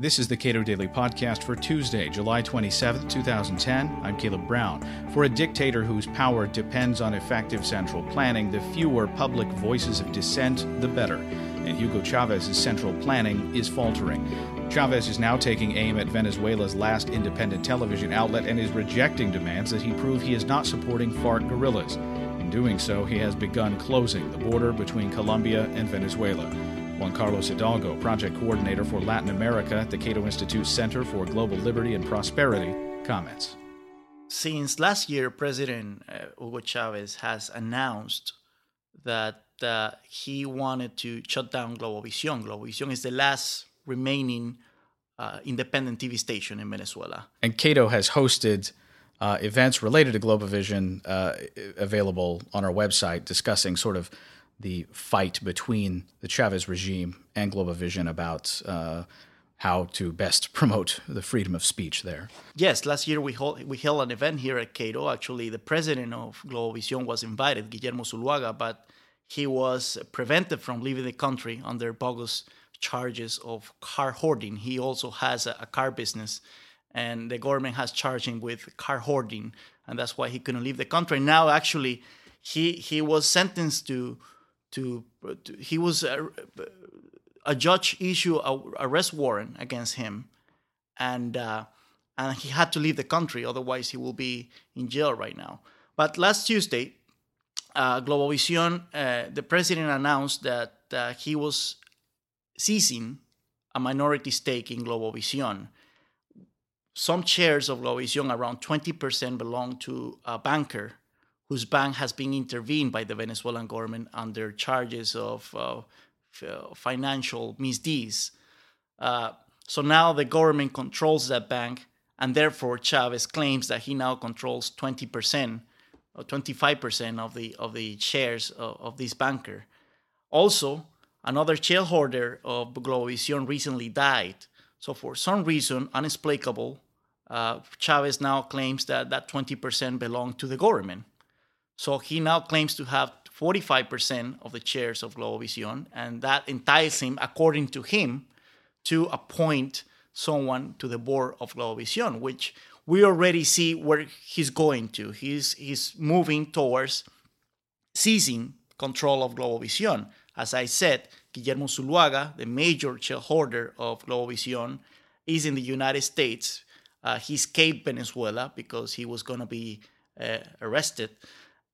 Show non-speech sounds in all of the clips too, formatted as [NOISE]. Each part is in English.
This is the Cato Daily Podcast for Tuesday, July 27, 2010. I'm Caleb Brown. For a dictator whose power depends on effective central planning, the fewer public voices of dissent, the better. And Hugo Chavez's central planning is faltering. Chavez is now taking aim at Venezuela's last independent television outlet and is rejecting demands that he prove he is not supporting FARC guerrillas. In doing so, he has begun closing the border between Colombia and Venezuela. Juan Carlos Hidalgo, project coordinator for Latin America at the Cato Institute Center for Global Liberty and Prosperity, comments. Since last year, President uh, Hugo Chavez has announced that uh, he wanted to shut down Globovisión. Globovisión is the last remaining uh, independent TV station in Venezuela. And Cato has hosted uh, events related to Globovisión uh, available on our website discussing sort of the fight between the Chavez regime and Globovisión about uh, how to best [LAUGHS] promote the freedom of speech there. Yes, last year we, hold, we held an event here at Cato. Actually, the president of Globovisión was invited, Guillermo Zuluaga, but he was prevented from leaving the country under bogus charges of car hoarding. He also has a, a car business, and the government has charged him with car hoarding, and that's why he couldn't leave the country. Now, actually, he he was sentenced to to, to he was a, a, judge issue a arrest warrant against him, and uh, and he had to leave the country. Otherwise, he will be in jail right now. But last Tuesday, uh, Globovisión, uh, the president announced that uh, he was seizing a minority stake in Globovisión. Some shares of Globovisión, around 20%, belong to a banker whose bank has been intervened by the Venezuelan government under charges of uh, financial misdeeds. Uh, so now the government controls that bank, and therefore Chavez claims that he now controls 20% or 25% of the of the shares of, of this banker. Also, another shareholder of Globovisión recently died. So for some reason unexplicable, uh, Chavez now claims that that 20% belonged to the government. So he now claims to have 45% of the shares of Globovisión, and that entitles him, according to him, to appoint someone to the board of Globovisión, which we already see where he's going to. He's he's moving towards seizing control of Globovisión. As I said, Guillermo Zuluaga, the major shareholder of Globovisión, is in the United States. Uh, he escaped Venezuela because he was going to be uh, arrested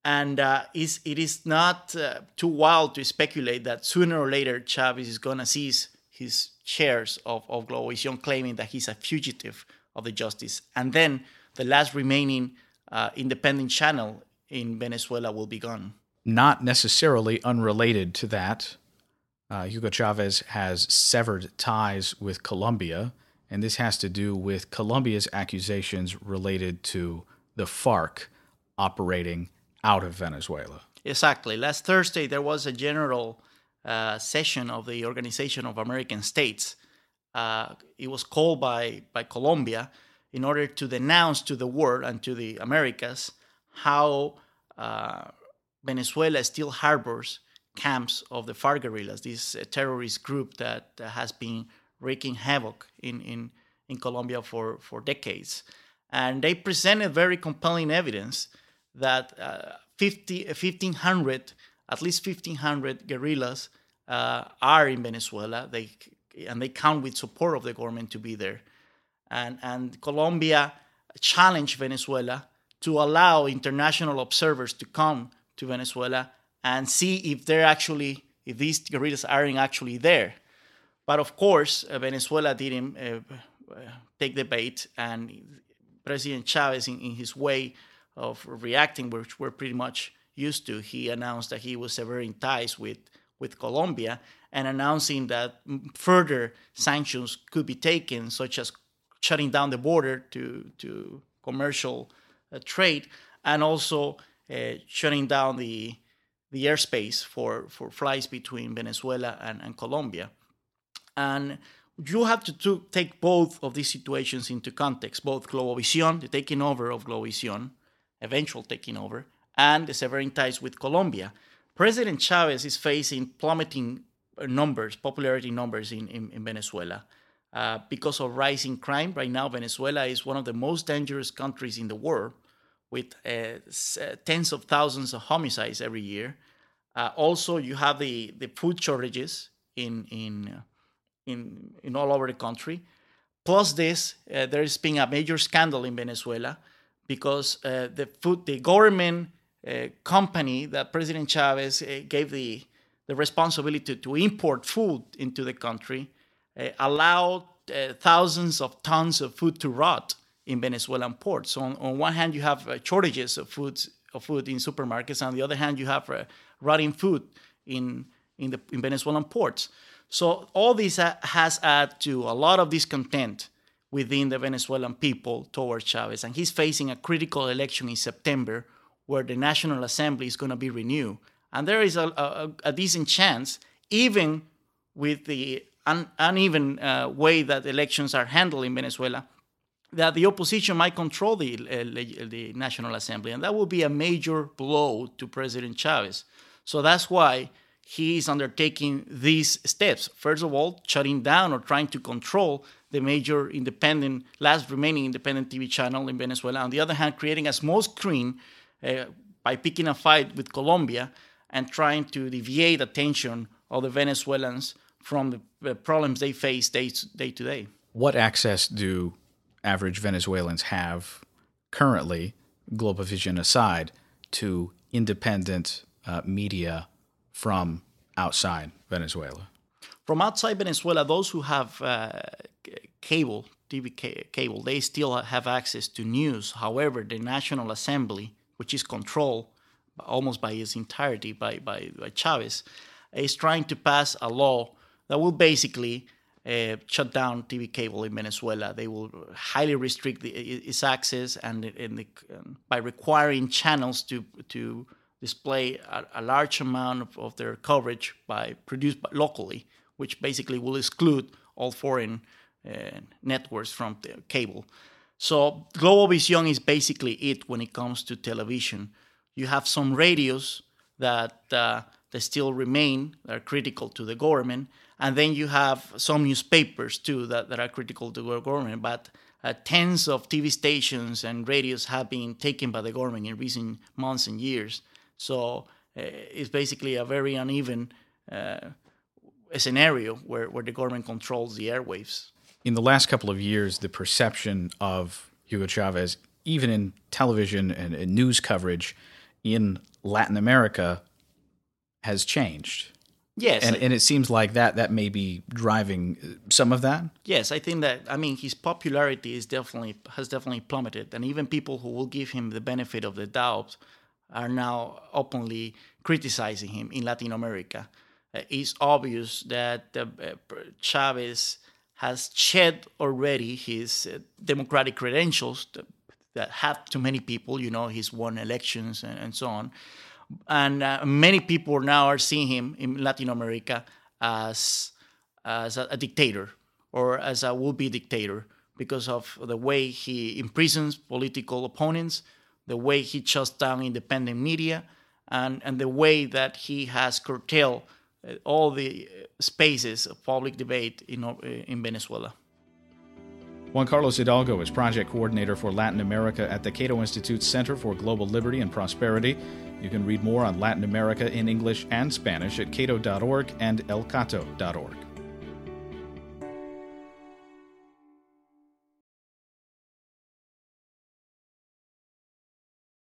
and uh, is, it is not uh, too wild to speculate that sooner or later Chavez is going to seize his shares of, of Globovisión, claiming that he's a fugitive of the justice. And then the last remaining uh, independent channel in Venezuela will be gone. Not necessarily unrelated to that, uh, Hugo Chavez has severed ties with Colombia, and this has to do with Colombia's accusations related to the FARC operating out of Venezuela. Exactly. Last Thursday, there was a general uh, session of the Organization of American States. Uh, it was called by, by Colombia in order to denounce to the world and to the Americas how uh, Venezuela still harbors camps of the FARC guerrillas, this uh, terrorist group that has been wreaking havoc in, in, in Colombia for, for decades. And they presented very compelling evidence that uh, 50, 1,500, at least 1,500 guerrillas uh, are in Venezuela. They and they count with support of the government to be there. And and Colombia challenged Venezuela to allow international observers to come to Venezuela and see if they're actually if these guerrillas aren't actually there. But of course, uh, Venezuela didn't uh, uh take the bait, and President Chavez, in, in his way of reacting, which we're pretty much used to. He announced that he was severing ties with, with Colombia and announcing that further sanctions could be taken, such as shutting down the border to, to commercial uh, trade and also uh, shutting down the, the airspace for, for flights between Venezuela and, and Colombia. And you have to, to take both of these situations into context, both Globovisión, the taking over of Globovisión, eventual taking over, and the severing ties with Colombia. President Chavez is facing plummeting numbers, popularity numbers in, in, in Venezuela. uh, because of rising crime. Right now, Venezuela is one of the most dangerous countries in the world, with uh, uh tens of thousands of homicides every year. Uh, also, you have the, the food shortages in in uh, in in all over the country. Plus, this uh, there has been a major scandal in Venezuela because the food the government company that President Chavez gave the the responsibility to, to import food into the country uh, allowed uh, thousands of tons of food to rot in Venezuelan ports. So on, on one hand, you have uh, shortages of food of food in supermarkets. On the other hand, you have uh, rotting food in in the in Venezuelan ports. So all this has added to a lot of discontent within the Venezuelan people towards Chavez, and he's facing a critical election in September, where the National Assembly is going to be renewed, and there is a, a, a decent chance, even with the un, uneven uh, way that elections are handled in Venezuela, that the opposition might control the, uh, the National Assembly, and that would be a major blow to President Chavez. So that's why he is undertaking these steps. First of all, shutting down or trying to control the major independent, last remaining independent TV channel in Venezuela. On the other hand, creating a small screen uh, by picking a fight with Colombia and trying to deviate attention of the Venezuelans from the problems they face day to, day to day. What access do average Venezuelans have currently, Globovision aside, to independent uh, media from outside Venezuela? From outside Venezuela, those who have uh, cable, TV cable, they still have access to news. However, the National Assembly, which is controlled almost by its entirety by, by, by Chavez, is trying to pass a law that will basically uh, shut down TV cable in Venezuela. They will highly restrict the, its access and, and the, by requiring channels to to display a, a large amount of, of, their coverage by produced locally, which basically will exclude all foreign networks from the cable. So Globovision is basically it when it comes to television. You have some radios that uh, that still remain that are critical to the government, and then you have some newspapers too that, that are critical to the government. But uh, tens of TV stations and radios have been taken by the government in recent months and years. So uh, it's basically a very uneven uh, scenario where, where the government controls the airwaves. In the last couple of years, the perception of Hugo Chavez, even in television and, and news coverage in Latin America, has changed. Yes, and, and it seems like that that may be driving some of that. Yes, I think that I mean his popularity is definitely has definitely plummeted, and even people who will give him the benefit of the doubt are now openly criticizing him in Latin America. Uh, it's obvious that uh, Chavez has shed already his uh, democratic credentials that, that have to many people. You know, he's won elections and, and so on and uh, many people now are seeing him in Latin America as as a, a dictator or as a would-be dictator because of the way he imprisons political opponents, the way he shuts down independent media, and, and the way that he has curtailed all the spaces of public debate in, uh, in Venezuela. Juan Carlos Hidalgo is project coordinator for Latin America at the Cato Institute's Center for Global Liberty and Prosperity. You can read more on Latin America in English and Spanish at cato.org and elcato.org.